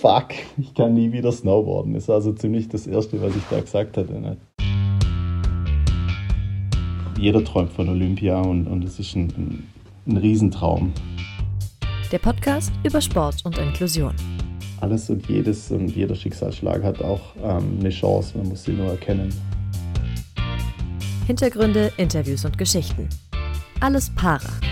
fuck, ich kann nie wieder snowboarden. Das war also ziemlich das Erste, was ich da gesagt hatte. Ne? Jeder träumt von Olympia und, und es ist ein, ein, ein Riesentraum. Der Podcast über Sport und Inklusion. Alles und jedes und jeder Schicksalsschlag hat auch ähm, eine Chance, man muss sie nur erkennen. Hintergründe, Interviews und Geschichten. Alles Para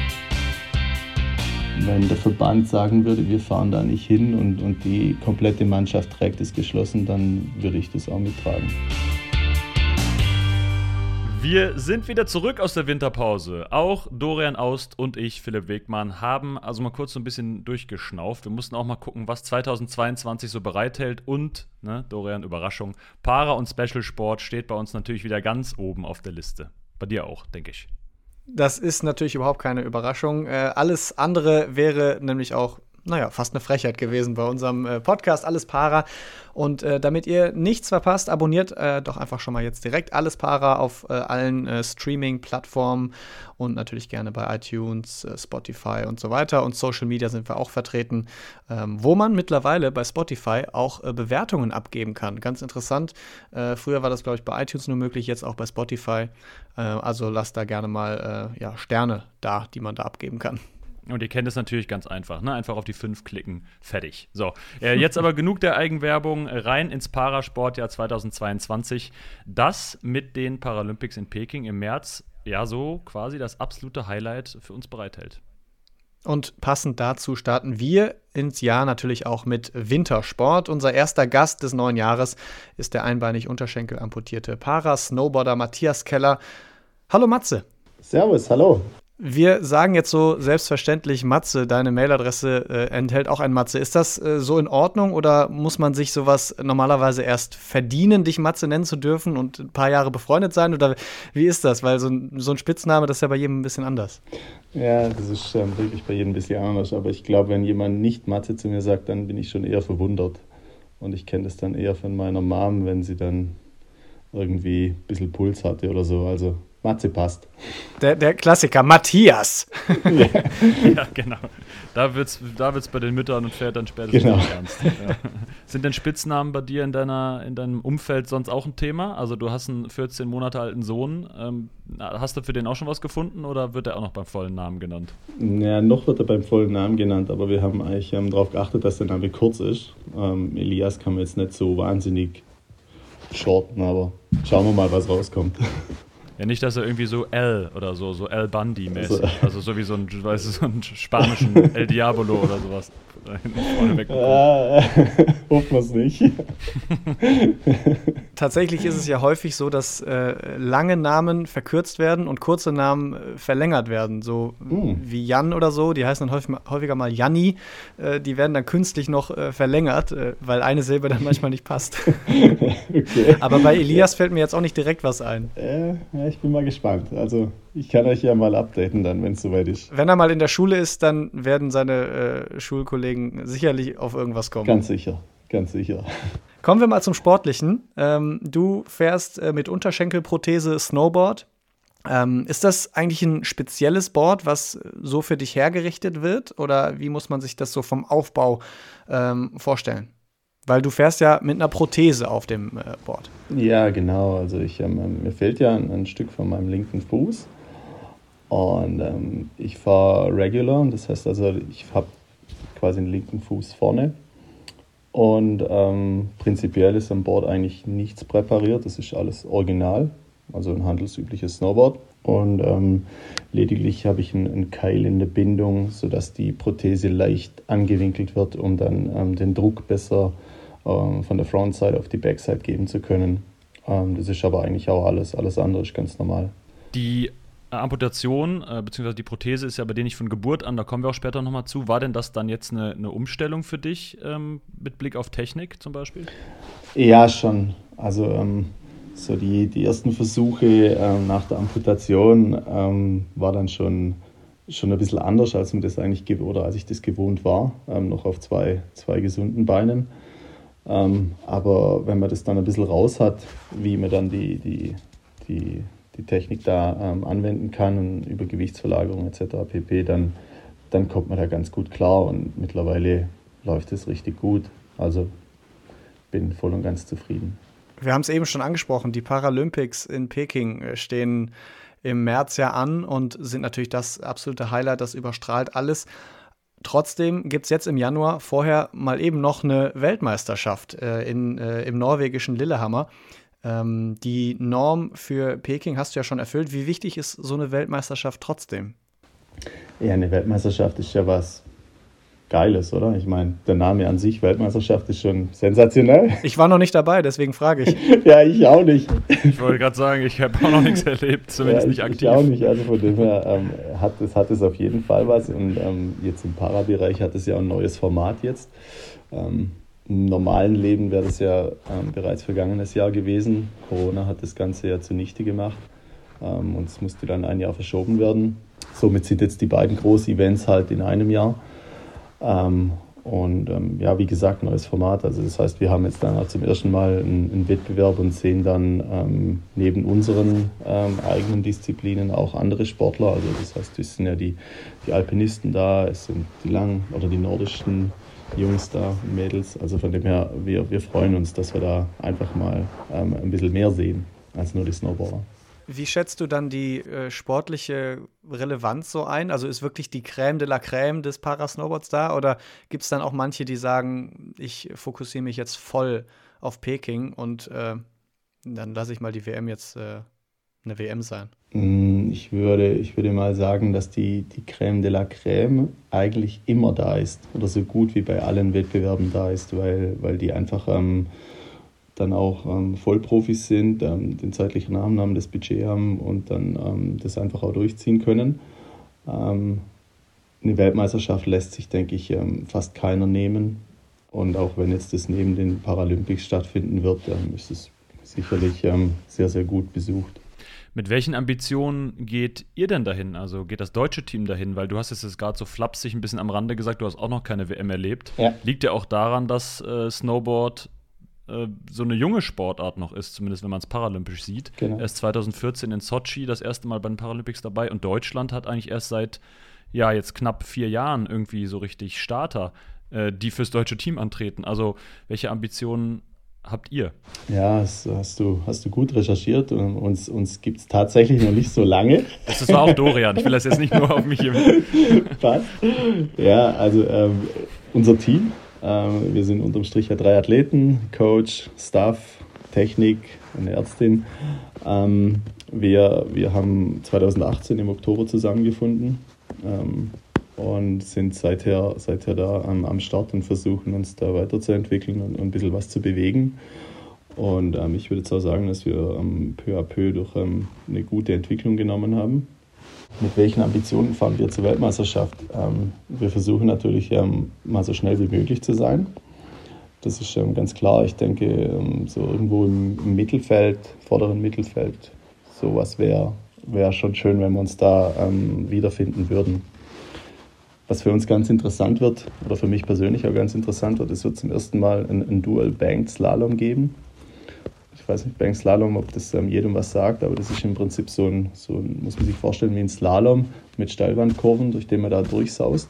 wenn der Verband sagen würde, wir fahren da nicht hin und, und die komplette Mannschaft trägt es geschlossen, dann würde ich das auch mittragen. Wir sind wieder zurück aus der Winterpause. Auch Dorian Aust und ich, Philipp Wegmann, haben also mal kurz so ein bisschen durchgeschnauft. Wir mussten auch mal gucken, was 2022 so bereithält. Und, ne, Dorian, Überraschung, Para- und Special Sport steht bei uns natürlich wieder ganz oben auf der Liste. Bei dir auch, denke ich. Das ist natürlich überhaupt keine Überraschung. Äh, alles andere wäre nämlich auch, naja, fast eine Frechheit gewesen bei unserem äh, Podcast Alles Para. Und äh, damit ihr nichts verpasst, abonniert äh, doch einfach schon mal jetzt direkt Alles Para auf äh, allen äh, Streaming-Plattformen und natürlich gerne bei iTunes, äh, Spotify und so weiter. Und Social Media sind wir auch vertreten, ähm, wo man mittlerweile bei Spotify auch Bewertungen abgeben kann. Ganz interessant. früher war das, glaube ich, bei iTunes nur möglich, jetzt auch bei Spotify. also lasst da gerne mal ja, Sterne da, die man da abgeben kann. Und ihr kennt es natürlich ganz einfach, ne? Einfach auf die 5 klicken, fertig. So, äh, jetzt aber genug der Eigenwerbung, rein ins Parasportjahr 2022. Das mit den Paralympics in Peking im März, ja, so quasi das absolute Highlight für uns bereithält. Und passend dazu starten wir ins Jahr natürlich auch mit Wintersport. Unser erster Gast des neuen Jahres ist der einbeinig Unterschenkel amputierte Para-Snowboarder Matthias Keller. Hallo Matze. Servus, hallo. Wir sagen jetzt so selbstverständlich, Matze, deine Mailadresse äh, enthält auch ein Matze. Ist das äh, so in Ordnung oder muss man sich sowas normalerweise erst verdienen, dich Matze nennen zu dürfen und ein paar Jahre befreundet sein? Oder wie ist das? Weil so ein, so ein Spitzname, das ist ja bei jedem ein bisschen anders. Ja, das ist ähm, wirklich bei jedem ein bisschen anders. Aber ich glaube, wenn jemand nicht Matze zu mir sagt, dann bin ich schon eher verwundert. Und ich kenne das dann eher von meiner Mom, wenn sie dann irgendwie ein bisschen Puls hatte oder so. Also Matze passt. Der, der Klassiker, Matthias. ja. ja, genau. Da wird es da wird's bei den Müttern und Vätern später genau. ernst. Ja. Sind denn Spitznamen bei dir in, deiner, in deinem Umfeld sonst auch ein Thema? Also du hast einen 14 Monate alten Sohn. Ähm, hast du für den auch schon was gefunden oder wird er auch noch beim vollen Namen genannt? Ja, noch wird er beim vollen Namen genannt, aber wir haben eigentlich ähm, darauf geachtet, dass der Name kurz ist. Ähm, Elias kann man jetzt nicht so wahnsinnig shorten, aber schauen wir mal, was rauskommt. Ja, nicht, dass er irgendwie so L oder so, so El Bundy-mäßig. Also, also so wie so ein, weißt du, so einen spanischen El Diabolo oder sowas. Vorne weg. Äh, hoffen wir es nicht. Tatsächlich ist es ja häufig so, dass äh, lange Namen verkürzt werden und kurze Namen äh, verlängert werden. So mm. wie Jan oder so, die heißen dann häufig, häufiger mal Janni. Äh, die werden dann künstlich noch äh, verlängert, äh, weil eine Silbe dann manchmal nicht passt. okay. Aber bei Elias fällt mir jetzt auch nicht direkt was ein. ja, ich bin mal gespannt. Also ich kann euch ja mal updaten dann, wenn es soweit ist. Wenn er mal in der Schule ist, dann werden seine Schulkollegen sicherlich auf irgendwas kommen. Ganz sicher, ganz sicher. Kommen wir mal zum Sportlichen. Ähm, du fährst äh, mit Unterschenkelprothese Snowboard. Ähm, ist das eigentlich ein spezielles Board, was so für dich hergerichtet wird? Oder wie muss man sich das so vom Aufbau ähm, vorstellen? Weil du fährst ja mit einer Prothese auf dem äh, Board. Ja, genau. Also ich, ähm, mir fehlt ja ein, ein, Stück von meinem linken Fuß. Und ähm, ich fahre regular. Das heißt also, ich habe quasi den linken Fuß vorne und ähm, prinzipiell ist an Bord eigentlich nichts präpariert, das ist alles original, also ein handelsübliches Snowboard. Und ähm, lediglich habe ich einen, Keil in der Bindung, sodass die Prothese leicht angewinkelt wird, um dann ähm, den Druck besser ähm, von der Frontside auf die Backside geben zu können. Ähm, das ist aber eigentlich auch alles. Alles andere ist ganz normal. Die Amputation, äh, beziehungsweise die Prothese ist ja bei dir nicht von Geburt an, da kommen wir auch später nochmal zu. War denn das dann jetzt eine, eine Umstellung für dich ähm, mit Blick auf Technik zum Beispiel? Ja, schon. Also ähm, so die, die ersten Versuche ähm, nach der Amputation ähm, war dann schon, schon ein bisschen anders, als man das eigentlich oder als ich das gewohnt war, ähm, noch auf zwei, zwei gesunden Beinen. Ähm, aber wenn man das dann ein bisschen raus hat, wie man dann die, die, die die Technik da ähm, anwenden kann und über Gewichtsverlagerung etc. pp., dann, dann kommt man da ganz gut klar und mittlerweile läuft es richtig gut. Also bin voll und ganz zufrieden. Wir haben es eben schon angesprochen, die Paralympics in Peking äh, stehen im März ja an und sind natürlich das absolute Highlight, das überstrahlt alles. Trotzdem gibt es jetzt im Januar vorher mal eben noch eine Weltmeisterschaft äh, in, äh, im norwegischen Lillehammer. Ähm, die Norm für Peking hast du ja schon erfüllt. Wie wichtig ist so eine Weltmeisterschaft trotzdem? Ja, eine Weltmeisterschaft ist ja was Geiles, oder? Ich meine, der Name an sich, Weltmeisterschaft, ist schon sensationell. Ich war noch nicht dabei, deswegen frage ich. ja, ich auch nicht. Ich wollte gerade sagen, ich habe auch noch nichts erlebt, zumindest ja, nicht aktiv. Ich auch nicht, also von dem her ähm, hat, es, hat es auf jeden Fall was. Und ähm, jetzt im Parabereich hat es ja ein neues Format jetzt. Ähm, Im normalen Leben wäre das ja ähm, bereits vergangenes Jahr gewesen. Corona hat das Ganze ja zunichte gemacht ähm, und es musste dann ein Jahr verschoben werden. Somit sind jetzt die beiden großen Events halt in einem Jahr. Ähm, und ähm, ja, wie gesagt, neues Format. Also das heißt, wir haben jetzt dann auch zum ersten Mal einen, einen Wettbewerb und sehen dann ähm, neben unseren ähm, eigenen Disziplinen auch andere Sportler. Also das heißt, es sind ja die, die Alpinisten da, es sind die lang oder die nordischen Jungs da, Mädels. Also von dem her, wir, wir freuen uns, dass wir da einfach mal ähm, ein bisschen mehr sehen als nur die Snowboarder. Wie schätzt du dann die äh, sportliche Relevanz so ein? Also ist wirklich die Crème de la Crème des Parasnowboards da? Oder gibt es dann auch manche, die sagen, ich fokussiere mich jetzt voll auf Peking und äh, dann lasse ich mal die WM jetzt äh, eine WM sein? Mm, ich würde, ich würde mal sagen, dass die, die Crème de la Crème eigentlich immer da ist oder so gut wie bei allen Wettbewerben da ist, weil, weil die einfach. Ähm, dann auch ähm, Vollprofis sind, ähm, den zeitlichen Rahmen haben, das Budget haben und dann ähm, das einfach auch durchziehen können. Ähm, eine Weltmeisterschaft lässt sich, denke ich, ähm, fast keiner nehmen. Und auch wenn jetzt das neben den Paralympics stattfinden wird, ist es sicherlich sehr, sehr gut besucht. Mit welchen Ambitionen geht ihr denn dahin? Also geht das deutsche Team dahin? Weil du hast jetzt gerade so flapsig ein bisschen am Rande gesagt, du hast auch noch keine WM erlebt. Ja. Liegt ja auch daran, dass äh, Snowboard äh, so eine junge Sportart noch ist, zumindest wenn man es paralympisch sieht. Genau. Erst 2014 in Sochi das erste Mal bei den Paralympics dabei und Deutschland hat eigentlich erst seit ja jetzt knapp vier Jahren irgendwie so richtig Starter, äh, die fürs deutsche Team antreten. Also welche Ambitionen habt ihr? Ja, das hast du, hast du gut recherchiert. Uns, uns gibt es tatsächlich noch nicht so lange. Das war auch Dorian. Ich will das jetzt nicht nur auf mich hier. Passt. Ja, also ähm, unser Team ähm, wir sind unterm Strich ja drei Athleten, Coach, Staff, Technik, eine Ärztin. Ähm, wir, wir haben 2018 im Oktober zusammengefunden ähm, und sind seither, seither da am, am Start und versuchen uns da weiterzuentwickeln und, ein bisschen was zu bewegen. Und ähm, ich würde zwar sagen, dass wir ähm, peu à peu durch ähm, eine gute Entwicklung genommen haben mit welchen Ambitionen fahren wir zur Weltmeisterschaft? Ähm, wir versuchen natürlich ähm, mal so schnell wie möglich zu sein. Das ist ähm, ganz klar. Ich denke, so irgendwo im, Mittelfeld, vorderen Mittelfeld, sowas wäre wär schon schön, wenn wir uns da wiederfinden würden. Was für uns ganz interessant wird, oder für mich persönlich auch ganz interessant wird, es wird zum ersten Mal ein, ein Dual Banked Slalom geben ich weiß nicht, beim Slalom, ob das ähm, jedem was sagt, aber das ist im Prinzip so ein, so ein, muss man sich vorstellen, wie ein Slalom mit Steilwandkurven, durch den man da durchsaust.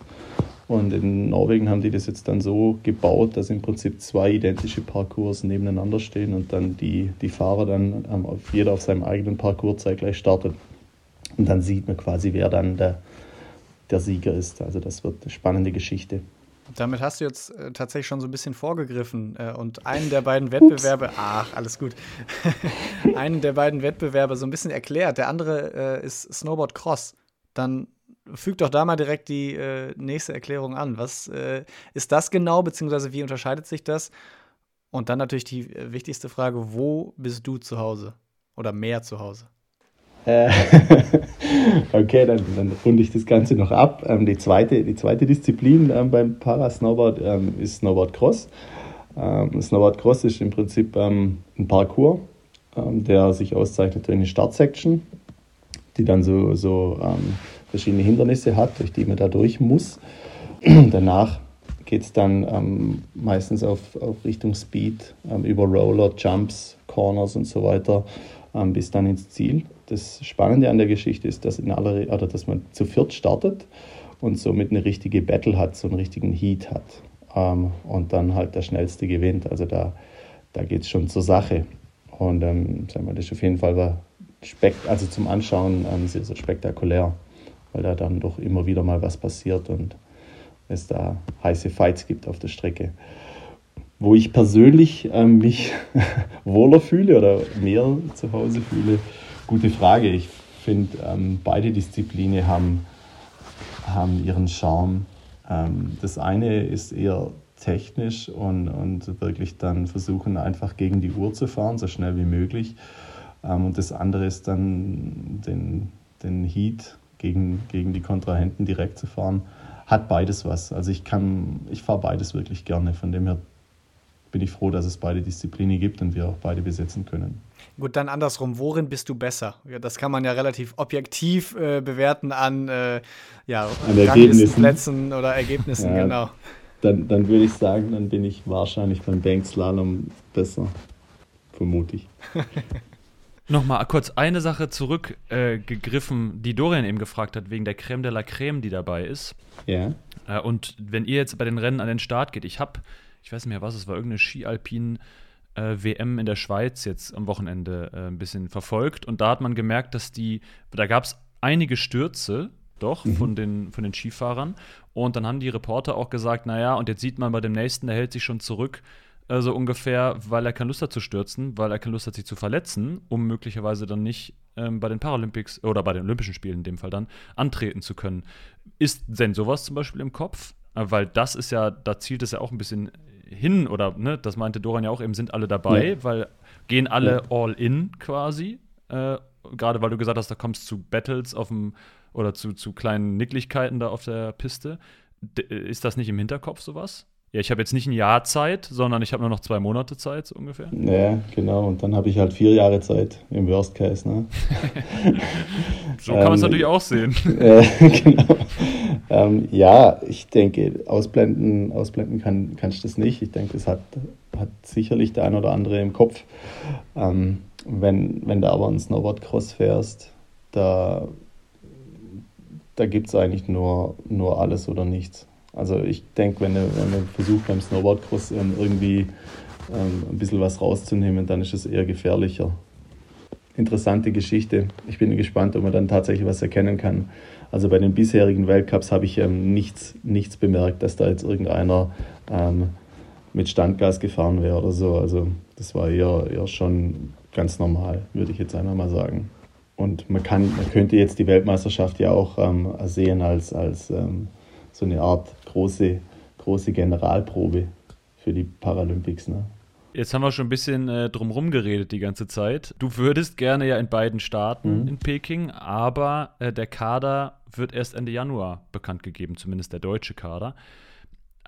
Und in Norwegen haben die das jetzt dann so gebaut, dass im Prinzip zwei identische Parcours nebeneinander stehen und dann die, die Fahrer dann ähm, jeder auf seinem eigenen Parcours zeitgleich startet. Und dann sieht man quasi, wer dann der, der Sieger ist. Also das wird eine spannende Geschichte. Damit hast du jetzt äh, tatsächlich schon so ein bisschen vorgegriffen äh, und einen der beiden Wettbewerbe, Ups. ach, alles gut, einen der beiden Wettbewerbe so ein bisschen erklärt. Der andere äh, ist Snowboard Cross. Dann füg doch da mal direkt die äh, nächste Erklärung an. Was äh, ist das genau, beziehungsweise wie unterscheidet sich das? Und dann natürlich die äh, wichtigste Frage, wo bist du zu Hause? Oder mehr zu Hause? Äh, okay, dann, dann runde ich das Ganze noch ab. Ähm, die, zweite, die zweite Disziplin ähm, beim Parasnowboard ähm, ist Snowboard Cross. Snowboard Cross ist im Prinzip ein Parcours, der sich auszeichnet durch eine Startsection, die dann so, so verschiedene Hindernisse hat, durch die man da durch muss. Danach geht es dann meistens auf, auf Richtung Speed, über Roller, Jumps, Corners und so weiter bis dann ins Ziel. Das Spannende an der Geschichte ist, dass, in aller, oder dass man zu viert startet und somit eine richtige Battle hat, so einen richtigen Heat hat. ähm, und dann halt der Schnellste gewinnt. Also da, da geht es schon zur Sache. Und ähm, sagen wir, das ist auf jeden Fall spekt also zum Anschauen ähm, sehr, sehr spektakulär, weil da dann doch immer wieder mal was passiert und es da heiße Fights gibt auf der Strecke. Wo ich persönlich ähm, mich wohler fühle oder mehr zu Hause fühle, gute Frage. Ich finde, ähm, beide Disziplinen haben, haben ihren Charme. Ähm, das eine ist eher technisch und, und wirklich dann versuchen, einfach gegen die Uhr zu fahren, so schnell wie möglich. Ähm, und das andere ist dann den, den Heat gegen, gegen die Kontrahenten direkt zu fahren. Hat beides was. Also ich kann, ich fahre beides wirklich gerne. Von dem her bin ich froh, dass es beide Disziplinen gibt und wir auch beide besetzen können. Gut, dann andersrum. Worin bist du besser? Ja, das kann man ja relativ objektiv äh, bewerten an, äh, ja, an Ergebnissen. Plätzen oder Ergebnissen, ja, genau. Dann, dann würde ich sagen, dann bin ich wahrscheinlich beim Bankslalom besser. Vermute ich. Nochmal kurz eine Sache zurückgegriffen, äh, die Dorian eben gefragt hat, wegen der Creme de la Creme, die dabei ist. Ja. Äh, und wenn ihr jetzt bei den Rennen an den Start geht, ich habe, ich weiß nicht mehr was, es war irgendeine Ski-Alpin- äh, WM in der Schweiz jetzt am Wochenende äh, ein bisschen verfolgt und da hat man gemerkt, dass die, da gab es einige Stürze, doch, mhm. von, den, von den Skifahrern. Und dann haben die Reporter auch gesagt, naja, und jetzt sieht man bei dem nächsten, der hält sich schon zurück, äh, so ungefähr, weil er keine Lust hat zu stürzen, weil er keine Lust hat, sich zu verletzen, um möglicherweise dann nicht ähm, bei den Paralympics oder bei den Olympischen Spielen in dem Fall dann antreten zu können. Ist denn sowas zum Beispiel im Kopf? Äh, weil das ist ja, da zielt es ja auch ein bisschen hin, oder ne, das meinte Doran ja auch eben, sind alle dabei, ja. weil gehen alle ja. all in quasi. Äh, Gerade weil du gesagt hast, da kommst du zu Battles auf dem oder zu, zu kleinen Nicklichkeiten da auf der Piste. D ist das nicht im Hinterkopf sowas? Ja, ich habe jetzt nicht ein Jahr Zeit, sondern ich habe nur noch zwei Monate Zeit, so ungefähr. Ja, genau. Und dann habe ich halt vier Jahre Zeit im Worst Case. Ne? so kann man es ähm, natürlich auch sehen. Äh, genau. Ähm, ja, ich denke, ausblenden, ausblenden kann, kannst du das nicht. Ich denke, es hat, hat sicherlich der ein oder andere im Kopf. Ähm, wenn, wenn du aber ein Snowboard-Cross fährst, da, da gibt es eigentlich nur, nur alles oder nichts. Also ich denke, wenn, wenn man versucht beim Snowboardcross ähm, irgendwie ähm, ein bisschen was rauszunehmen, dann ist es eher gefährlicher. Interessante Geschichte. Ich bin gespannt, ob man dann tatsächlich was erkennen kann. Also bei den bisherigen Weltcups habe ich ähm, nichts, nichts bemerkt, dass da jetzt irgendeiner mit Standgas gefahren wäre oder so. Also das war eher, schon ganz normal, würde ich jetzt einmal mal sagen. Und man, kann, man könnte jetzt die Weltmeisterschaft ja auch ähm, sehen als, als ähm, so eine Art große, große Generalprobe für die Paralympics. Ne? Jetzt haben wir schon ein bisschen äh, drumherum geredet die ganze Zeit. Du würdest gerne ja in beiden Staaten mhm. in Peking, aber äh, der Kader wird erst Ende Januar bekannt gegeben, zumindest der deutsche Kader.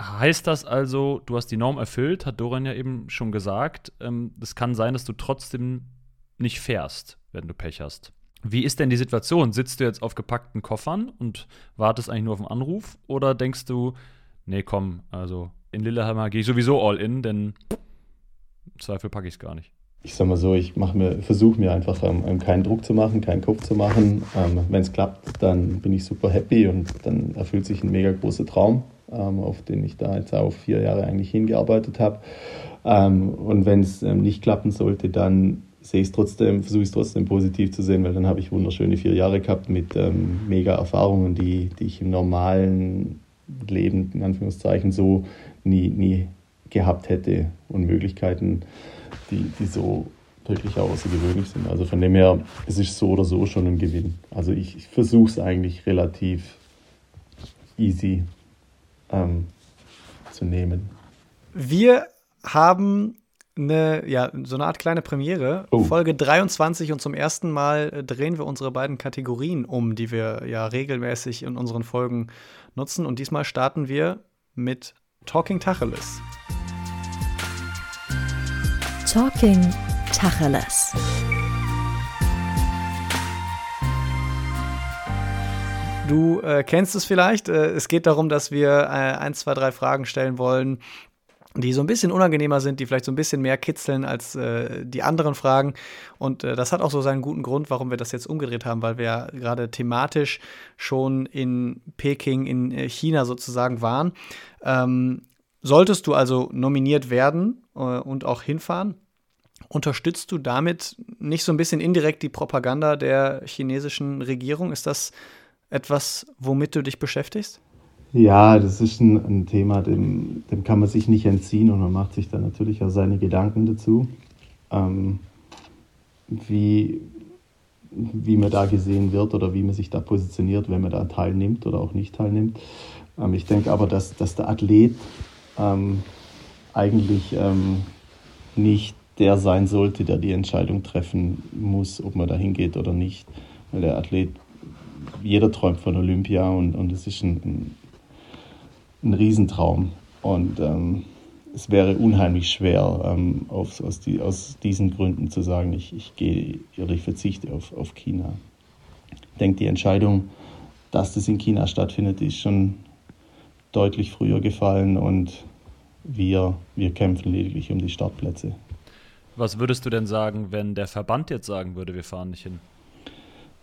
Heißt das also, du hast die Norm erfüllt, hat Doran ja eben schon gesagt. Es ähm, kann sein, dass du trotzdem nicht fährst, wenn du Pech hast. Wie ist denn die Situation? Sitzt du jetzt auf gepackten Koffern und wartest eigentlich nur auf einen Anruf? Oder denkst du, nee, komm, also in Lillehammer gehe ich sowieso all in, denn im Zweifel packe ich es gar nicht. Ich sag mal so, ich mir, versuche mir einfach ähm, keinen Druck zu machen, keinen Kopf zu machen. Ähm, Wenn es klappt, dann bin ich super happy und dann erfüllt sich ein mega großer Traum, ähm, auf den ich da jetzt auch vier Jahre eigentlich hingearbeitet habe. Ähm, und wenn es ähm, nicht klappen sollte, dann sehe ich trotzdem, versuche ich es trotzdem positiv zu sehen, weil dann habe ich wunderschöne vier Jahre gehabt mit ähm, mega Erfahrungen, die, die ich im normalen Leben, in Anführungszeichen, so nie, nie gehabt hätte und Möglichkeiten, die, die so wirklich außergewöhnlich sind. Also von dem her, es ist so oder so schon ein Gewinn. Also ich, ich versuche es eigentlich relativ easy ähm, zu nehmen. Wir haben eine, ja, so eine Art kleine Premiere. Oh. Folge 23 und zum ersten Mal äh, drehen wir unsere beiden Kategorien um, die wir ja regelmäßig in unseren Folgen nutzen. Und diesmal starten wir mit Talking Tacheles. Talking Tacheles. Du äh, kennst es vielleicht. Äh, es geht darum, dass wir äh, ein, zwei, drei Fragen stellen wollen, die so ein bisschen unangenehmer sind, die vielleicht so ein bisschen mehr kitzeln als äh, die anderen Fragen. Und äh, das hat auch so seinen guten Grund, warum wir das jetzt umgedreht haben, weil wir ja gerade thematisch schon in Peking, in äh, China sozusagen waren. Ähm, solltest du also nominiert werden äh, und auch hinfahren, unterstützt du damit nicht so ein bisschen indirekt die Propaganda der chinesischen Regierung? Ist das etwas, womit du dich beschäftigst? Ja, das ist ein, ein Thema, dem, dem, kann man sich nicht entziehen und man macht sich dann natürlich auch seine Gedanken dazu, ähm, wie, wie man da gesehen wird oder wie man sich da positioniert, wenn man da teilnimmt oder auch nicht teilnimmt. Ähm, ich denke aber, dass, dass der Athlet ähm, eigentlich ähm, nicht der sein sollte, der die Entscheidung treffen muss, ob man da hingeht oder nicht. Weil der Athlet, jeder träumt von Olympia und, und es ist ein, ein, ein Riesentraum. Und ähm, es wäre unheimlich schwer, ähm, auf, aus, die, aus, diesen Gründen zu sagen, ich, ich gehe oder ich verzichte auf, auf China. Ich denke, die Entscheidung, dass das in China stattfindet, ist schon deutlich früher gefallen und wir, wir kämpfen lediglich um die Startplätze. Was würdest du denn sagen, wenn der Verband jetzt sagen würde, wir fahren nicht hin?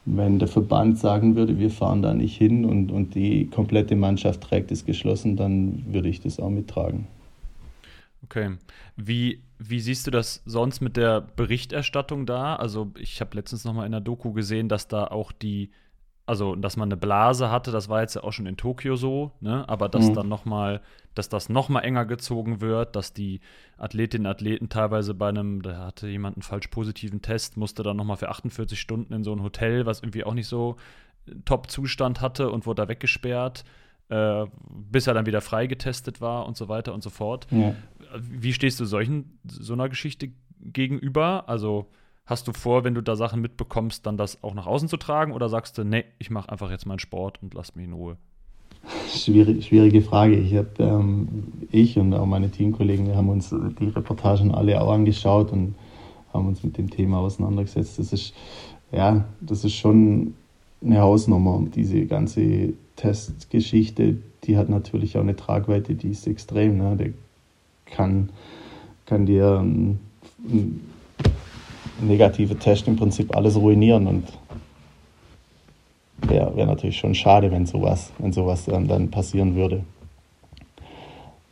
Wenn der Verband sagen würde, wir fahren da nicht hin und, und die komplette Mannschaft trägt es geschlossen, dann würde ich das auch mittragen. Okay. Wie, wie siehst du das sonst mit der Berichterstattung da? Also ich habe letztens noch mal in der Doku gesehen, dass da auch die also dass man eine Blase hatte, das war jetzt ja auch schon in Tokio so, ne? aber dass mhm. dann noch mal, dass das noch mal enger gezogen wird, dass die Athletinnen und Athleten teilweise bei einem, da hatte jemand einen falsch positiven Test, musste dann noch mal für 48 Stunden in so ein Hotel, was irgendwie auch nicht so Top-Zustand hatte und wurde da weggesperrt, äh, bis er dann wieder freigetestet war und so weiter und so fort. Ja. Wie stehst du solchen, so einer Geschichte gegenüber? Also Hast du vor, wenn du da Sachen mitbekommst, dann das auch nach außen zu tragen oder sagst du, nee, ich mache einfach jetzt meinen Sport und lass mich in Ruhe? Schwierig, schwierige Frage. Ich, hab, ähm, ich und auch meine Teamkollegen, wir haben uns die Reportagen alle auch angeschaut und haben uns mit dem Thema auseinandergesetzt. Das ist, ja, das ist schon eine Hausnummer. Und diese ganze Testgeschichte, die hat natürlich auch eine Tragweite, die ist extrem. Ne? Der kann, kann dir ein negative Test im Prinzip alles ruinieren und wäre wär natürlich schon schade, wenn sowas, wenn sowas dann, dann passieren würde.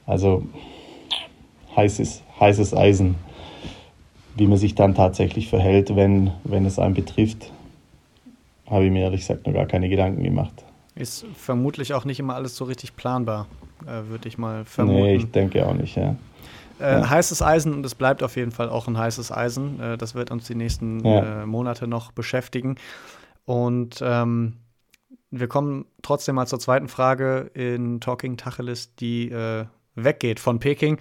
Also heißes, heißes Eisen, wie man sich dann tatsächlich verhält, wenn, wenn es einen betrifft, habe ich mir ehrlich gesagt noch gar keine Gedanken gemacht. Ist vermutlich auch nicht immer alles so richtig planbar, äh, würde ich mal vermuten. Nee, ich denke auch nicht, ja. Äh, ja. Heißes Eisen und es bleibt auf jeden Fall auch ein heißes Eisen. Äh, das wird uns die nächsten ja. äh, Monate noch beschäftigen. Und ähm, wir kommen trotzdem mal zur zweiten Frage in Talking Tacheles, die äh, weggeht von Peking.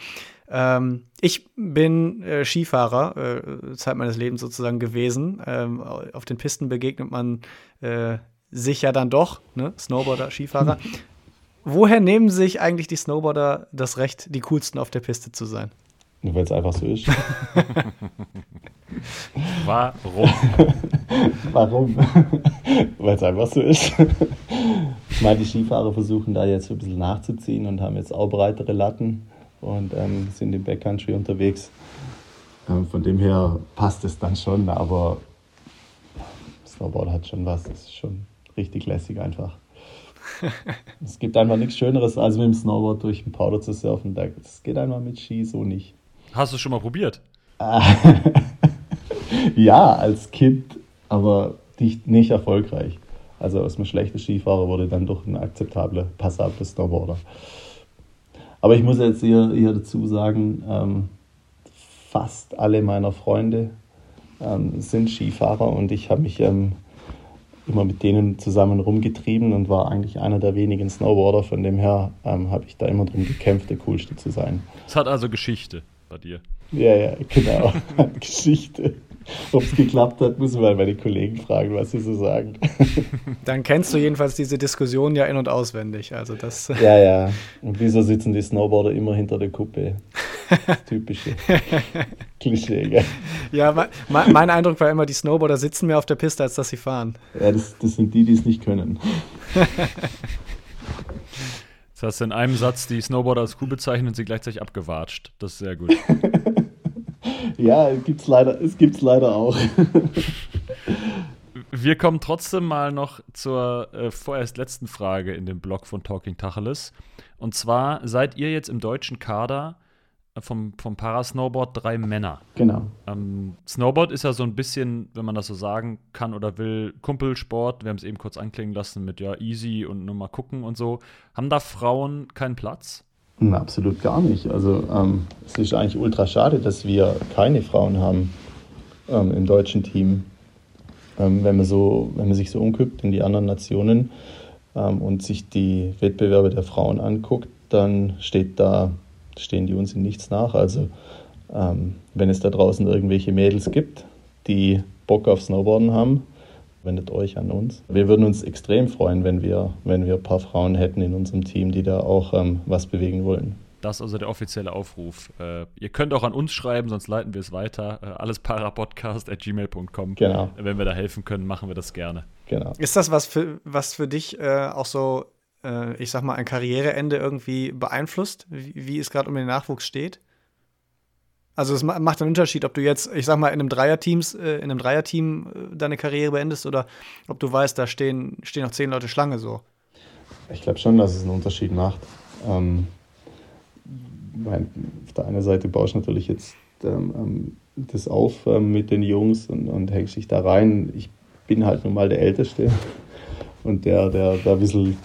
Ähm, ich bin äh, Skifahrer, äh, Zeit meines Lebens sozusagen gewesen. Ähm, auf den Pisten begegnet man sich ja dann doch, ne? Snowboarder, Skifahrer. Woher nehmen sich eigentlich die Snowboarder das Recht, die coolsten auf der Piste zu sein? Nur weil es einfach so ist. Warum? Warum? weil es einfach so ist. ich meine, die Skifahrer versuchen da jetzt ein bisschen nachzuziehen und haben jetzt auch breitere Latten und ähm, sind im Backcountry unterwegs. Ähm, von dem her passt es dann schon, aber Snowboard hat schon was. Das ist schon richtig lässig einfach. es gibt einfach nichts Schöneres, als mit dem Snowboard durch den Powder zu surfen. Das geht einfach mit Ski so nicht. Hast du schon mal probiert? ja, als Kind, aber nicht, nicht erfolgreich. Also aus einem schlechten Skifahrer wurde dann doch ein akzeptabler, passabler Snowboarder. Aber ich muss jetzt hier, hier dazu sagen, ähm, fast alle meiner Freunde ähm, sind Skifahrer und ich habe mich ähm, immer mit denen zusammen rumgetrieben und war eigentlich einer der wenigen Snowboarder. Von dem her ähm, habe ich da immer drum gekämpft, der Coolste zu sein. Es hat also Geschichte bei dir. Ja, ja, genau. Geschichte. Ob es geklappt hat, muss man meine Kollegen fragen, was sie so sagen. Dann kennst du jedenfalls diese Diskussion ja in- und auswendig. Also das ja, ja. Und wieso sitzen die Snowboarder immer hinter der Kuppe? Das typische Klischee, gell? Ja, mein, mein Eindruck war immer, die Snowboarder sitzen mehr auf der Piste, als dass sie fahren. Ja, das, das sind die, die es nicht können. Jetzt hast du in einem Satz die Snowboarder als cool bezeichnet und sie gleichzeitig abgewatscht. Das ist sehr gut. ja, es gibt's leider, es gibt's leider auch. Wir kommen trotzdem mal noch zur äh, vorerst letzten Frage in dem Blog von Talking Tacheles. Und zwar seid ihr jetzt im deutschen Kader vom, vom Parasnowboard drei Männer. Genau. Ähm, Snowboard ist ja so ein bisschen, wenn man das so sagen kann oder will, Kumpelsport. Wir haben es eben kurz anklingen lassen mit ja easy und nur mal gucken und so. Haben da Frauen keinen Platz? Na, absolut gar nicht. Also ähm, es ist eigentlich ultra schade, dass wir keine Frauen haben ähm, im deutschen Team. Ähm, wenn, man so, wenn man sich so umguckt in die anderen Nationen ähm, und sich die Wettbewerbe der Frauen anguckt, dann steht da stehen die uns in nichts nach. Also ähm, wenn es da draußen irgendwelche Mädels gibt, die Bock auf Snowboarden haben, wendet euch an uns. Wir würden uns extrem freuen, wenn wir, wenn wir ein paar Frauen hätten in unserem Team, die da auch ähm, was bewegen wollen. Das ist also der offizielle Aufruf. Äh, ihr könnt auch an uns schreiben, sonst leiten wir es weiter. Äh, allesparapodcast.gmail.com. Genau. Wenn wir da helfen können, machen wir das gerne. Genau. Ist das was für, was für dich äh, auch so äh, ich sag mal, ein Karriereende irgendwie beeinflusst, wie, wie es gerade um den Nachwuchs steht? Also es macht einen Unterschied, ob du jetzt, ich sag mal, in einem Dreierteams, äh, in einem Dreierteam äh, deine Karriere beendest oder ob du weißt, da stehen, stehen noch zehn Leute Schlange so. Ich glaube schon, dass es einen Unterschied macht. Ähm, mein, auf der einen Seite baust du natürlich jetzt ähm, ähm, das auf ähm, mit den Jungs und, und hängst dich da rein. Ich bin halt nun mal der Älteste und der, der da ein bisschen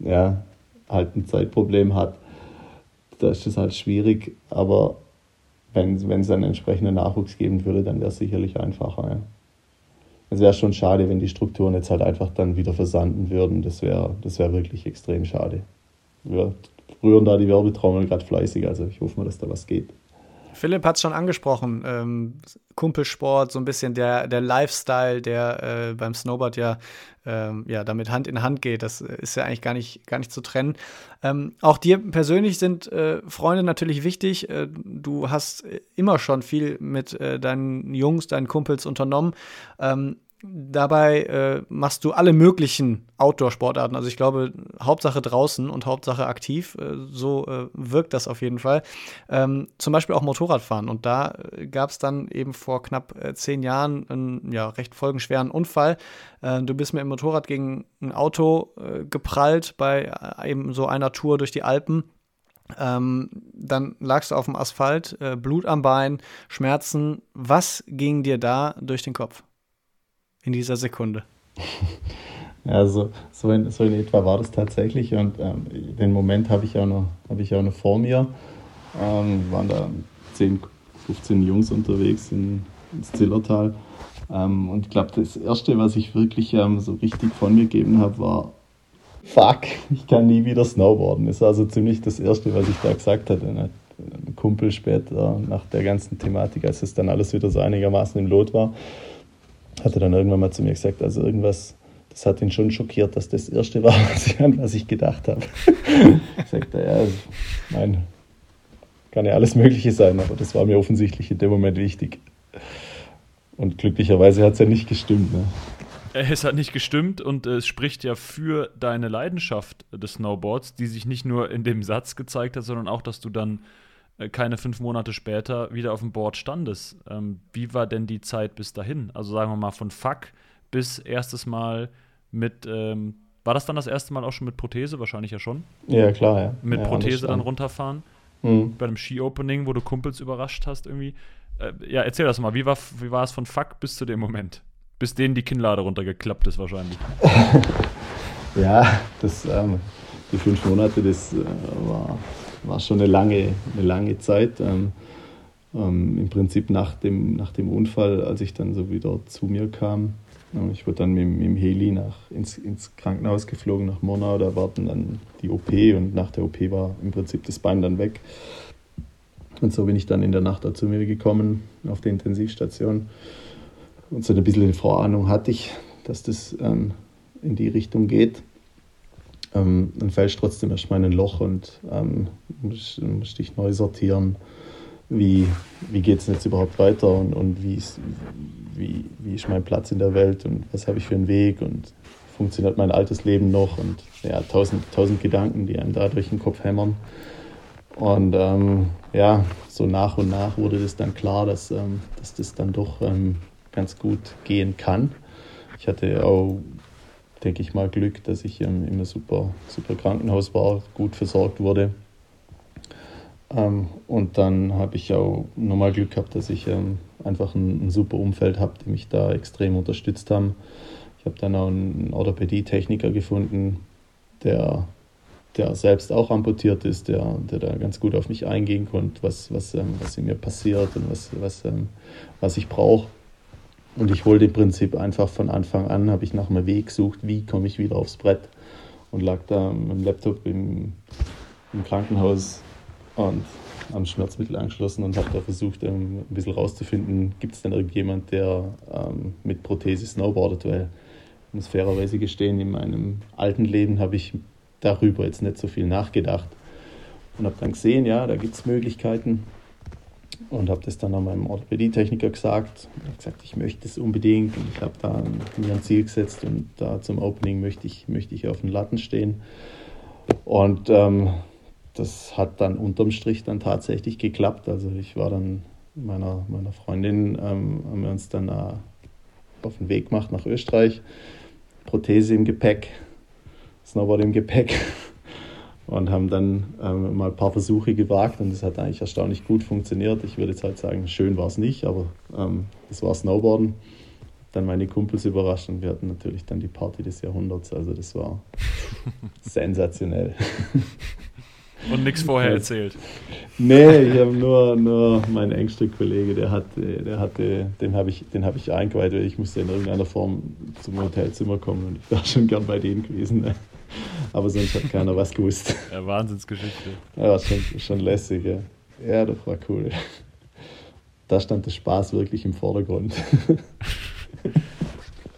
ja, halt ein Zeitproblem hat, da ist es halt schwierig. Aber wenn, es einen entsprechenden Nachwuchs geben würde, dann wäre es sicherlich einfacher. Ja. Es wäre schon schade, wenn die Strukturen jetzt halt einfach dann wieder versanden würden. Das wäre das wär wirklich extrem schade. Wir rühren da die Werbetrommel gerade fleißig, also ich hoffe mal, dass da was geht. Philipp hat es schon angesprochen, ähm, Kumpelsport, so ein bisschen der, der Lifestyle, der äh, beim Snowboard ja, ähm, ja damit Hand in Hand geht. Das ist ja eigentlich gar nicht, gar nicht zu trennen. Ähm, auch dir persönlich sind äh, Freunde natürlich wichtig. Äh, du hast immer schon viel mit äh, deinen Jungs, deinen Kumpels unternommen. Dabei äh, machst du alle möglichen Outdoor-Sportarten. Also ich glaube, Hauptsache draußen und Hauptsache aktiv. Äh, so äh, wirkt das auf jeden Fall. Ähm, zum Beispiel auch Motorradfahren. Und da äh, gab es dann eben vor knapp äh, zehn Jahren einen ja, recht folgenschweren Unfall. Äh, du bist mit dem Motorrad gegen ein Auto geprallt bei eben so einer Tour durch die Alpen. Ähm, dann lagst du auf dem Asphalt, Blut am Bein, Schmerzen. Was ging dir da durch den Kopf? In dieser Sekunde. Ja, so, in, so in etwa war das tatsächlich und ähm, den Moment habe ich, auch noch, hab ich auch noch vor mir. Ähm, waren da 10, 15 Jungs unterwegs in, ins Zillertal. Ähm, und ich glaube, das Erste, was ich wirklich ähm, so richtig von mir gegeben habe, war Fuck, ich kann nie wieder snowboarden. Das war also ziemlich das Erste, was ich da gesagt hatte. Ne? Ein Kumpel später nach der ganzen Thematik, als es dann alles wieder so einigermaßen im Lot war, hat er dann irgendwann mal zu mir gesagt, also irgendwas, das hat ihn schon schockiert, dass das Erste war, was ich, an was ich gedacht habe. sagt er, ja, also, nein, kann ja alles Mögliche sein, aber das war mir offensichtlich in dem Moment wichtig. Und glücklicherweise hat es ja nicht gestimmt. Ne? Es hat nicht gestimmt und es spricht ja für deine Leidenschaft des Snowboards, die sich nicht nur in dem Satz gezeigt hat, sondern auch, dass du dann keine fünf Monate später wieder auf dem Board standest. Ähm, wie war denn die Zeit bis dahin? Also sagen wir mal von Fuck bis erstes Mal mit, ähm, war das dann das erste Mal auch schon mit Prothese? Wahrscheinlich ja schon. Ja, klar, ja. Mit ja, Prothese dann runterfahren. Mhm. Bei einem Ski-Opening, wo du Kumpels überrascht hast irgendwie. Äh, ja, erzähl das mal. Wie war, wie war es von Fuck bis zu dem Moment? Bis denen die Kinnlade runtergeklappt ist wahrscheinlich. ja, das, ähm, die fünf Monate, das äh, war war schon eine lange, eine lange Zeit. Ähm, ähm, Im Prinzip nach dem, nach dem Unfall, als ich dann so wieder zu mir kam. Ähm, ich wurde dann mit, mit dem Heli nach, ins, ins Krankenhaus geflogen, nach Monau. Da warten dann die OP und nach der OP war im Prinzip das Bein dann weg. Und so bin ich dann in der Nacht da zu mir gekommen auf die Intensivstation. Und so ein bisschen eine Vorahnung hatte ich, dass das ähm, in die Richtung geht ähm, dann fällst du trotzdem erstmal in ein Loch und ähm, musst, musst dich neu sortieren. Wie, wie geht es jetzt überhaupt weiter und, und wie, ist, wie, wie ist mein Platz in der Welt und was habe ich für einen Weg und funktioniert mein altes Leben noch und ja, tausend, tausend Gedanken, die einem da durch den Kopf hämmern. Und ähm, ja, so nach und nach wurde das dann klar, dass, ähm, dass das dann doch ähm, ganz gut gehen kann. Ich hatte auch denke ich mal, Glück, dass ich ähm, einem super, super Krankenhaus war, gut versorgt wurde. Ähm, und dann habe ich auch nochmal Glück gehabt, dass ich ähm, einfach ein, ein, super Umfeld habe, die mich da extrem unterstützt haben. Ich habe dann auch einen Orthopädie-Techniker gefunden, der, der selbst auch amputiert ist, der, der da ganz gut auf mich eingehen konnte, was, was, ähm, was in mir passiert und was, was, ähm, was ich brauche. Und ich wollte im Prinzip einfach von Anfang an, habe ich nach einem Weg gesucht, wie komme ich wieder aufs Brett und lag da mit dem Laptop im, im Krankenhaus und am Schmerzmittel angeschlossen und habe da versucht, ähm, ein bisschen rauszufinden, gibt es denn irgendjemand, der ähm, mit Prothese snowboardet, weil ich muss fairerweise gestehen, in meinem alten Leben habe ich darüber jetzt nicht so viel nachgedacht und habe dann gesehen, ja, da gibt es Möglichkeiten und habe das dann an meinem Orthopädie-Techniker gesagt. Ich habe gesagt, ich möchte es unbedingt und ich habe da mir ein Ziel gesetzt und da zum Opening möchte ich, möchte ich auf den Latten stehen. Und ähm, das hat dann unterm Strich dann tatsächlich geklappt. Also ich war dann meiner, meiner Freundin, ähm, haben wir uns dann äh, auf den Weg gemacht nach Österreich. Prothese im Gepäck, Snowboard im Gepäck und haben dann ähm, mal ein paar Versuche gewagt und es hat eigentlich erstaunlich gut funktioniert. Ich würde jetzt halt sagen, schön war es nicht, aber ähm, es war Snowboarden. Dann meine Kumpels überrascht und wir hatten natürlich dann die Party des Jahrhunderts. Also das war sensationell. Und nichts vorher erzählt. Nee, ich habe nur, nur meinen engsten Kollege, der hat, der hatte, den habe ich, hab ich eingeweiht, weil ich musste in irgendeiner Form zum Hotelzimmer kommen und ich war schon gern bei denen gewesen. Aber sonst hat keiner was gewusst. Ja, Wahnsinnsgeschichte. Ja, schon, schon lässig, ja. Ja, das war cool. Da stand der Spaß wirklich im Vordergrund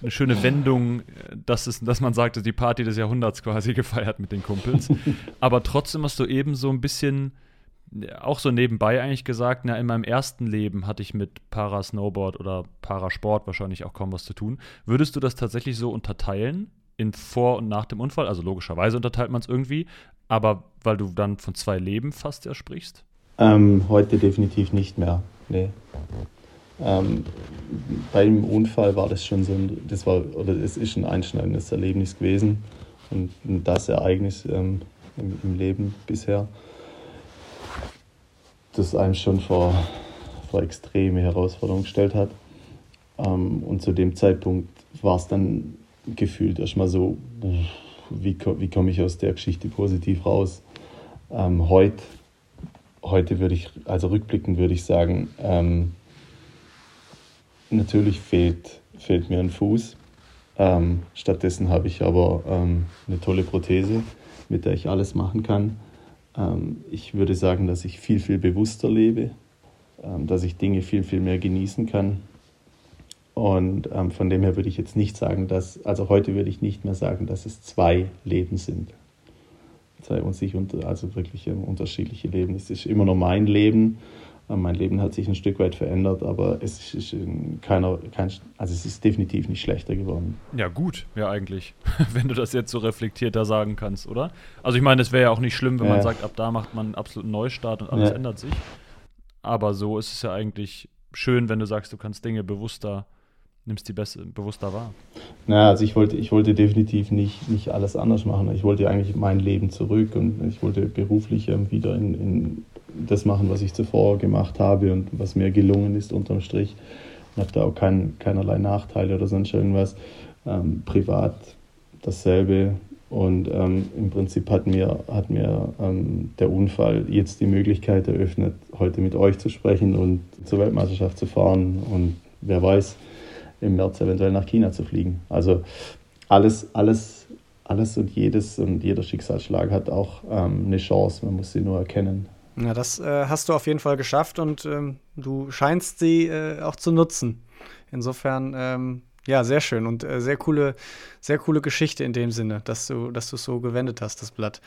eine schöne Wendung, dass, es, dass man sagte, die Party des Jahrhunderts quasi gefeiert mit den Kumpels. Aber trotzdem hast du eben so ein bisschen, auch so nebenbei eigentlich gesagt, na, in meinem ersten Leben hatte ich mit Parasnowboard oder Parasport wahrscheinlich auch kaum was zu tun. Würdest du das tatsächlich so unterteilen? In vor und nach dem Unfall? Also logischerweise unterteilt man es irgendwie, aber weil du dann von zwei Leben fast ja sprichst? Ähm, heute definitiv nicht mehr. Nee. Ähm, beim Unfall war das schon so ein, das war, oder es ist ein einschneidendes Erlebnis gewesen und das Ereignis ähm, im, im, Leben bisher, das einem schon vor, vor extreme Herausforderungen gestellt hat. Ähm, und zu dem Zeitpunkt war es dann gefühlt erstmal so, wie, wie komme ich aus der Geschichte positiv raus? Ähm, heute, heute würde ich, also rückblickend würde ich sagen, ähm, Natürlich fehlt, fehlt mir ein Fuß. Ähm, stattdessen habe ich aber ähm, eine tolle Prothese, mit der ich alles machen kann. Ähm, ich würde sagen, dass ich viel, viel bewusster lebe, ähm, dass ich Dinge viel, viel mehr genießen kann. Und ähm, von dem her würde ich jetzt nicht sagen, dass, also heute würde ich nicht mehr sagen, dass es zwei Leben sind. Zwei und sich unter, also wirklich unterschiedliche Leben. Es ist immer nur mein Leben mein Leben hat sich ein Stück weit verändert, aber es ist keiner, kein, also es ist definitiv nicht schlechter geworden. Ja, gut, ja, eigentlich, wenn du das jetzt so reflektierter sagen kannst, oder? Also, ich meine, es wäre ja auch nicht schlimm, wenn ja. man sagt, ab da macht man einen absoluten Neustart und alles ja. ändert sich. Aber so ist es ja eigentlich schön, wenn du sagst, du kannst Dinge bewusster nimmst die besser, bewusster wahr? Naja, also ich wollte, ich wollte definitiv nicht, nicht alles anders machen. Ich wollte eigentlich mein Leben zurück und ich wollte beruflich wieder in, in das machen, was ich zuvor gemacht habe und was mir gelungen ist unterm Strich. Ich habe da auch kein, keinerlei Nachteile oder sonst irgendwas. Ähm, privat dasselbe. Und ähm, im Prinzip hat mir, hat mir ähm, der Unfall jetzt die Möglichkeit eröffnet, heute mit euch zu sprechen und zur Weltmeisterschaft zu fahren und wer weiß, im März eventuell nach China zu fliegen. Also alles, alles, alles und jedes und jeder Schicksalsschlag hat auch ähm, eine Chance, man muss sie nur erkennen. Ja, das äh, hast du auf jeden Fall geschafft und ähm, du scheinst sie äh, auch zu nutzen. Insofern, ähm, ja, sehr schön und äh, sehr coole, sehr coole Geschichte in dem Sinne, dass du, dass du es so gewendet hast, das Blatt.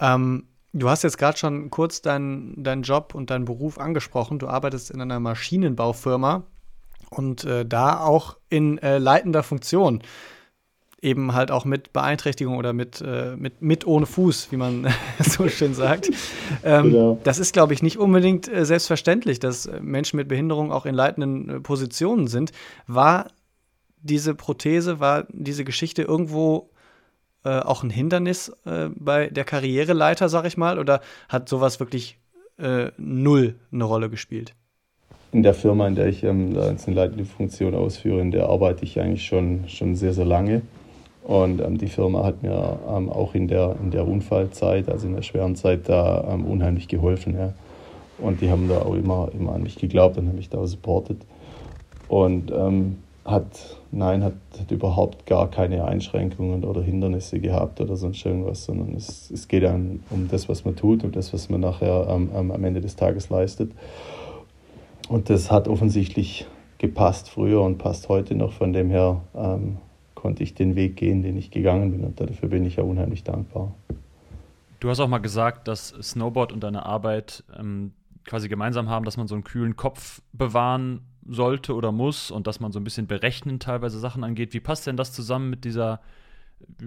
Ähm, du hast jetzt gerade schon kurz deinen dein Job und deinen Beruf angesprochen. Du arbeitest in einer Maschinenbaufirma und äh, da auch in äh, leitender Funktion eben halt auch mit Beeinträchtigung oder mit, äh, mit, mit ohne Fuß, wie man so schön sagt. Ähm, genau. Das ist, glaube ich, nicht unbedingt äh, selbstverständlich, dass Menschen mit Behinderung auch in leitenden äh, Positionen sind. War diese Prothese, war diese Geschichte irgendwo äh, auch ein Hindernis äh, bei der Karriereleiter, sag ich mal, oder hat sowas wirklich äh, null eine Rolle gespielt? In der Firma, in der ich ähm, eine leitende Funktion ausführe, in der arbeite ich eigentlich schon, schon sehr, sehr lange. Und ähm, die Firma hat mir ähm, auch in der, in der Unfallzeit, also in der schweren Zeit, da ähm, unheimlich geholfen. Ja. Und die haben da auch immer, immer an mich geglaubt und haben mich da supportet. Und ähm, hat, nein, hat, hat, überhaupt gar keine Einschränkungen oder Hindernisse gehabt oder sonst irgendwas, sondern es, es geht dann um das, was man tut und das, was man nachher ähm, am Ende des Tages leistet. Und das hat offensichtlich gepasst früher und passt heute noch. Von dem her ähm, konnte ich den Weg gehen, den ich gegangen bin. Und dafür bin ich ja unheimlich dankbar. Du hast auch mal gesagt, dass Snowboard und deine Arbeit ähm, quasi gemeinsam haben, dass man so einen kühlen Kopf bewahren sollte oder muss und dass man so ein bisschen berechnen teilweise Sachen angeht. Wie passt denn das zusammen mit dieser,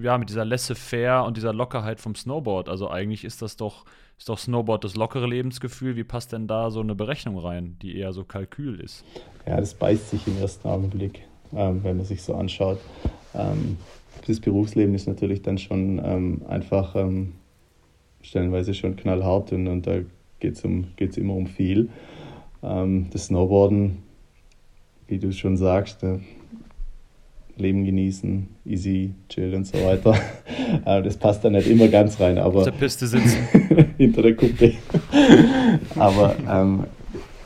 ja, mit dieser Laissez-faire und dieser Lockerheit vom Snowboard? Also eigentlich ist das doch, ist doch Snowboard das lockere Lebensgefühl. Wie passt denn da so eine Berechnung rein, die eher so Kalkül ist? Ja, das beißt sich im ersten Augenblick, ähm, wenn man sich so anschaut. Ähm, das Berufsleben ist natürlich dann schon ähm, einfach ähm, stellenweise schon knallhart und, und da geht es um, geht's immer um viel. Ähm, das Snowboarden, wie du schon sagst, äh, Leben genießen, easy, chill und so weiter. das passt da nicht immer ganz rein, aber. Auf der Piste sitzen. hinter der Kuppe. aber ähm,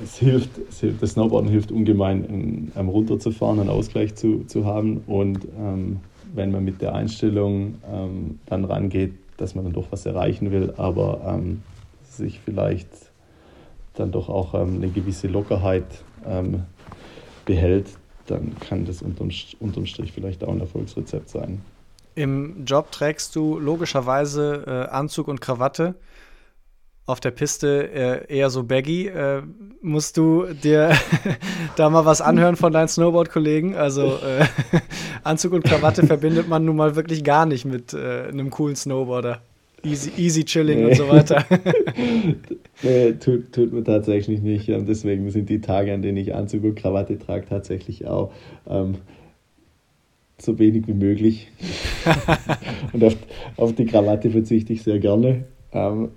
es hilft, es hilft, das Snowboarden hilft ungemein, ähm, runterzufahren, einen Ausgleich zu, zu haben. Und ähm, wenn man mit der Einstellung ähm, dann rangeht, dass man dann doch was erreichen will, aber ähm, sich vielleicht dann doch auch ähm, eine gewisse Lockerheit behält, dann kann das unterm, unterm Strich vielleicht auch ein Erfolgsrezept sein. Im Job trägst du logischerweise äh, Anzug und Krawatte auf der Piste äh, eher so baggy. Äh, musst du dir da mal was anhören von deinen Snowboard-Kollegen? Also äh, Anzug und Krawatte verbindet man nun mal wirklich gar nicht mit äh, einem coolen Snowboarder. Easy, easy chilling nee. und so weiter. nee, tut, tut mir tatsächlich nicht. Und deswegen sind die Tage, an denen ich Anzug und Krawatte trage, tatsächlich auch ähm, so wenig wie möglich. und auf, auf die Krawatte verzichte ich sehr gerne. Ähm,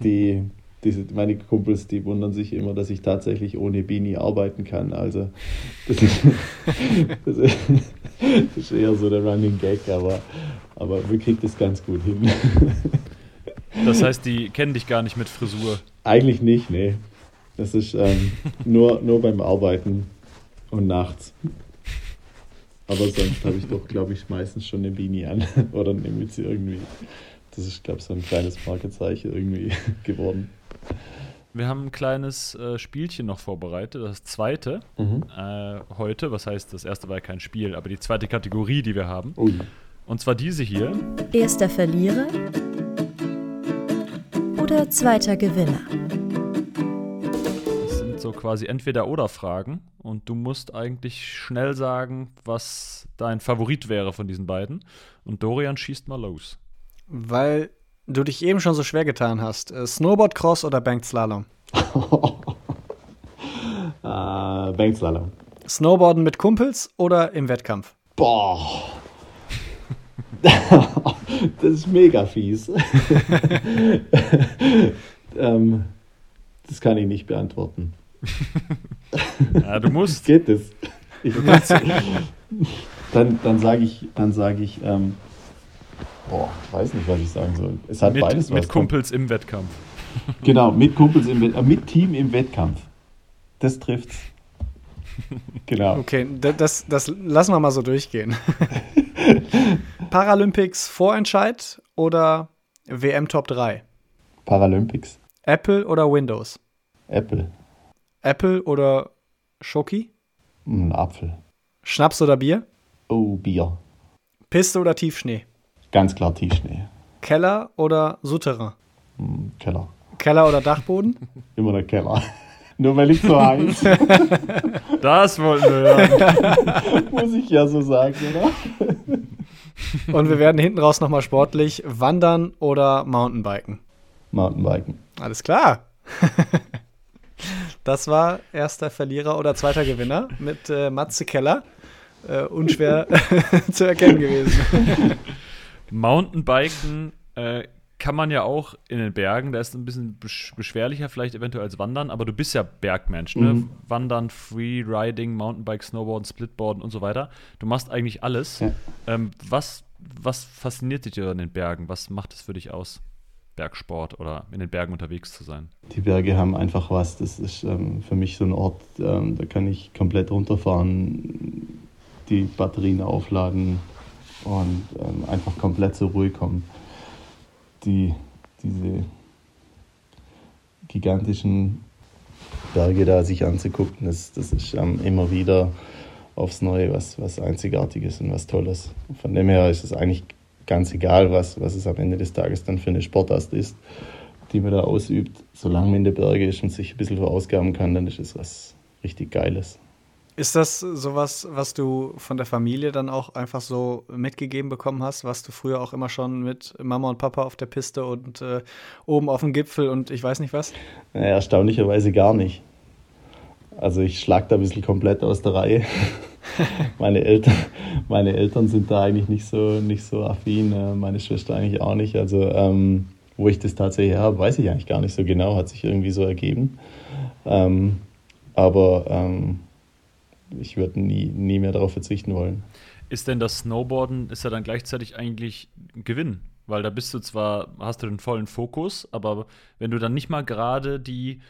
die, diese, meine Kumpels, die wundern sich immer, dass ich tatsächlich ohne Beanie arbeiten kann. Also das ist, das ist, das ist eher so der Running Gag, aber, aber wir kriegen das ganz gut hin. Das heißt, die kennen dich gar nicht mit Frisur? Eigentlich nicht, nee. Das ist ähm, nur, nur beim Arbeiten und nachts. Aber sonst habe ich doch, glaube ich, meistens schon eine Beanie an oder eine Mütze irgendwie. Das ist, glaube ich, so ein kleines Markezeichen irgendwie geworden. Wir haben ein kleines äh, Spielchen noch vorbereitet, das zweite mhm. äh, heute. Was heißt, das erste war ja kein Spiel, aber die zweite Kategorie, die wir haben. Ui. Und zwar diese hier. Erster Verlierer oder zweiter Gewinner? Das sind so quasi entweder oder Fragen und du musst eigentlich schnell sagen, was dein Favorit wäre von diesen beiden. Und Dorian schießt mal los. Weil du dich eben schon so schwer getan hast. Äh, Snowboard Cross oder Banked Slalom? uh, Banked Slalom. Snowboarden mit Kumpels oder im Wettkampf? Boah. das ist mega fies. ähm, das kann ich nicht beantworten. ja, du musst. Geht das? Ich dann dann sage ich, dann sage ich ähm, Boah, weiß nicht, was ich sagen soll. Es hat mit, beides Mit Kumpels im Wettkampf. Genau, mit Kumpels im Wettkampf, äh, mit Team im Wettkampf. Das trifft's. Genau. Okay, das, das lassen wir mal so durchgehen. Paralympics Vorentscheid oder WM Top 3? Paralympics. Apple oder Windows? Apple. Apple oder Schoki? Ein Apfel. Schnaps oder Bier? Oh, Bier. Piste oder Tiefschnee? Ganz klar Tiefschnee. Keller oder Souterrain? Hm, Keller. Keller oder Dachboden? Immer der Keller. Nur weil ich so heiß. das wollten wir hören. Muss ich ja so sagen, oder? Und wir werden hinten raus nochmal sportlich. Wandern oder Mountainbiken? Mountainbiken. Alles klar. Das war erster Verlierer oder zweiter Gewinner mit äh, Matze Keller. Äh, unschwer zu erkennen gewesen. Mountainbiken äh, kann man ja auch in den Bergen, da ist es ein bisschen beschwerlicher vielleicht eventuell als Wandern, aber du bist ja Bergmensch, ne? Mhm. Wandern, Freeriding, Mountainbike, Snowboarden, Splitboarden und so weiter. Du machst eigentlich alles. Ja. Ähm, was, was fasziniert dich an den Bergen? Was macht es für dich aus, Bergsport oder in den Bergen unterwegs zu sein? Die Berge haben einfach was. Das ist ähm, für mich so ein Ort, ähm, da kann ich komplett runterfahren, die Batterien aufladen und ähm, einfach komplett zur Ruhe kommen die, diese gigantischen Berge da sich anzugucken, das, das ist ähm, immer wieder aufs Neue was, was Einzigartiges und was Tolles. Von dem her ist es eigentlich ganz egal, was, was es am Ende des Tages dann für eine Sportart ist, die man da ausübt. Solange man in den Bergen ist und sich ein bisschen verausgaben kann, dann ist es was richtig Geiles. Ist das sowas, was du von der Familie dann auch einfach so mitgegeben bekommen hast, was du früher auch immer schon mit Mama und Papa auf der Piste und äh, oben auf dem Gipfel und ich weiß nicht was? Naja, erstaunlicherweise gar nicht. Also ich schlag da ein bisschen komplett aus der Reihe. meine, Eltern, meine Eltern sind da eigentlich nicht so, nicht so affin, äh, meine Schwester eigentlich auch nicht. Also ähm, wo ich das tatsächlich habe, weiß ich eigentlich gar nicht so genau, hat sich irgendwie so ergeben. Ähm, aber ähm, ich würde nie, nie mehr darauf verzichten wollen. Ist denn das Snowboarden, ist ja dann gleichzeitig eigentlich ein Gewinn? Weil da bist du zwar, hast du den vollen Fokus, aber wenn du dann nicht mal gerade die,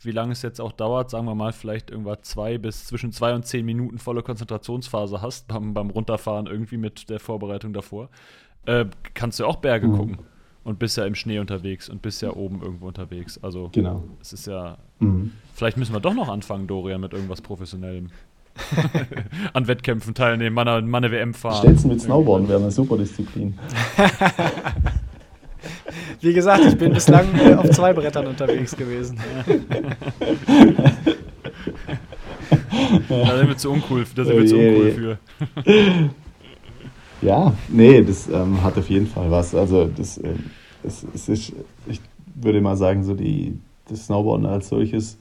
wie lange es jetzt auch dauert, sagen wir mal, vielleicht irgendwann zwei bis zwischen zwei und zehn Minuten volle Konzentrationsphase hast beim, beim Runterfahren irgendwie mit der Vorbereitung davor, äh, kannst du auch Berge mhm. gucken und bist ja im Schnee unterwegs und bist ja oben irgendwo unterwegs. Also genau. es ist ja. Mhm. Vielleicht müssen wir doch noch anfangen, Dorian, mit irgendwas Professionellem. An Wettkämpfen teilnehmen, mal eine, WM fahren. Stellst mit Snowboarden wäre eine super Disziplin. Wie gesagt, ich bin bislang auf zwei Brettern unterwegs gewesen. da sind wir zu uncool, da sind wir zu uncool für. Ja, nee, das ähm, hat auf jeden Fall was. Also das, äh, das, das ist, ich würde mal sagen, so die, das Snowboarden als solches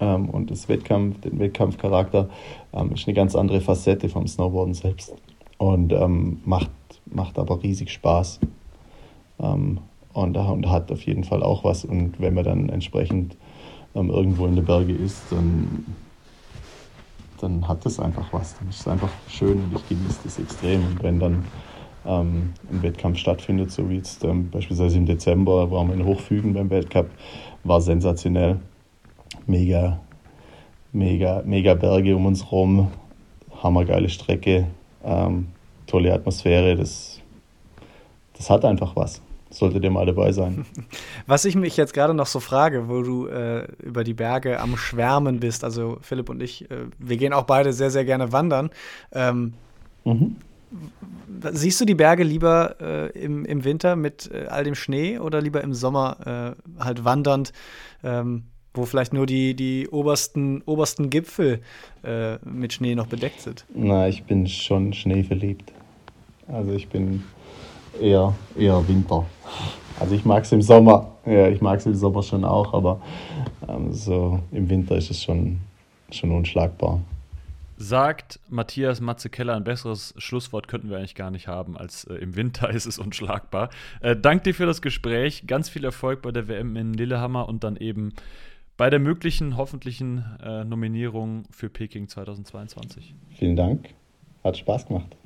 ähm, und das Wettkampf, den Wettkampfcharakter ähm, ist eine ganz andere Facette vom Snowboarden selbst und ähm, macht, macht aber riesig Spaß ähm, und, und hat auf jeden Fall auch was. Und wenn man dann entsprechend ähm, irgendwo in den Berge ist, dann dann hat es einfach was. Dann ist es einfach schön und ich genieße das extrem. Und wenn dann ähm, ein Wettkampf stattfindet, so wie jetzt ähm, beispielsweise im Dezember, waren wir in Hochfügen beim Weltcup, war sensationell. Mega, mega, mega Berge um uns rum, hammergeile Strecke, ähm, tolle Atmosphäre, das, das hat einfach was solltet ihr mal dabei sein. Was ich mich jetzt gerade noch so frage, wo du äh, über die Berge am Schwärmen bist, also Philipp und ich, äh, wir gehen auch beide sehr, sehr gerne wandern. Ähm, mhm. Siehst du die Berge lieber äh, im, im Winter mit äh, all dem Schnee oder lieber im Sommer äh, halt wandernd, ähm, wo vielleicht nur die, die obersten, obersten Gipfel äh, mit Schnee noch bedeckt sind? Na, ich bin schon schneeverliebt. Also ich bin eher, eher Winter. Also ich mag es im Sommer, ja, ich mag es im Sommer schon auch, aber ähm, so im Winter ist es schon, schon unschlagbar. Sagt Matthias Matze Keller, ein besseres Schlusswort könnten wir eigentlich gar nicht haben, als äh, im Winter ist es unschlagbar. Äh, dank dir für das Gespräch, ganz viel Erfolg bei der WM in Lillehammer und dann eben bei der möglichen, hoffentlichen äh, Nominierung für Peking 2022. Vielen Dank, hat Spaß gemacht.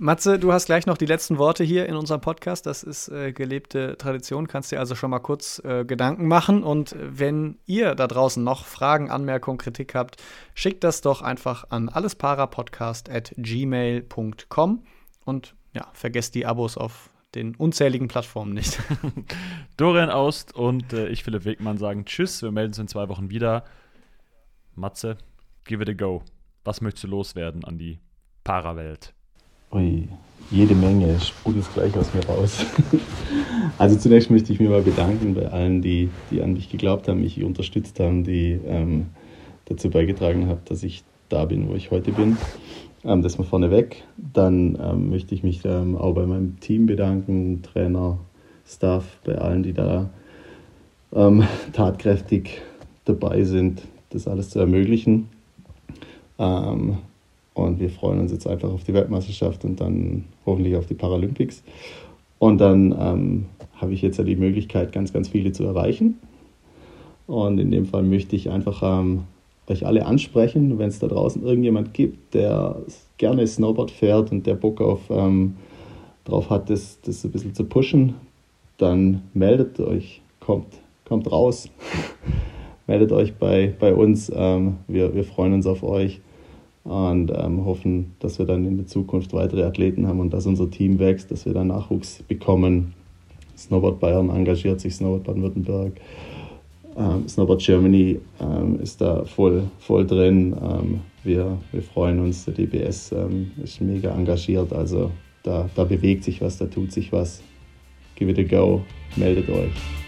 Matze, du hast gleich noch die letzten Worte hier in unserem Podcast. Das ist äh, gelebte Tradition. Kannst dir also schon mal kurz äh, Gedanken machen. Und wenn ihr da draußen noch Fragen, Anmerkungen, Kritik habt, schickt das doch einfach an allesparapodcast.gmail.com. Und ja, vergesst die Abos auf den unzähligen Plattformen nicht. Dorian Aust und äh, ich, Philipp Wegmann, sagen Tschüss. Wir melden uns in zwei Wochen wieder. Matze, give it a go. Was möchtest du loswerden an die Parawelt? Ui, jede Menge, sprudelt gleich aus mir raus. also zunächst möchte ich mich mal bedanken bei allen, die, die an mich geglaubt haben, mich unterstützt haben, die ähm, dazu beigetragen haben, dass ich da bin, wo ich heute bin. Ähm, das mal vorneweg. Dann ähm, möchte ich mich ähm, auch bei meinem Team bedanken, Trainer, Staff, bei allen, die da ähm, tatkräftig dabei sind, das alles zu ermöglichen. Ähm, Und wir freuen uns jetzt einfach auf die Weltmeisterschaft und dann hoffentlich auf die Paralympics. Und dann ähm, habe ich jetzt ja die Möglichkeit, ganz, ganz viele zu erreichen. Und in dem Fall möchte ich einfach ähm, euch alle ansprechen, wenn es da draußen irgendjemand gibt, der gerne Snowboard fährt und der Bock auf, ähm, drauf hat, das, das ein bisschen zu pushen, dann meldet euch, kommt, kommt raus, meldet euch bei, bei uns. Ähm, wir, wir freuen uns auf euch und ähm, hoffen, dass wir dann in der Zukunft weitere Athleten haben und dass unser Team wächst, dass wir dann Nachwuchs bekommen. Snowboard Bayern engagiert sich, Snowboard Baden-Württemberg, ähm, Snowboard Germany ähm, ist da voll, voll drin. Ähm, wir, wir freuen uns, der DBS ähm, ist mega engagiert, also da, da bewegt sich was, da tut sich was. Give it a go, meldet euch.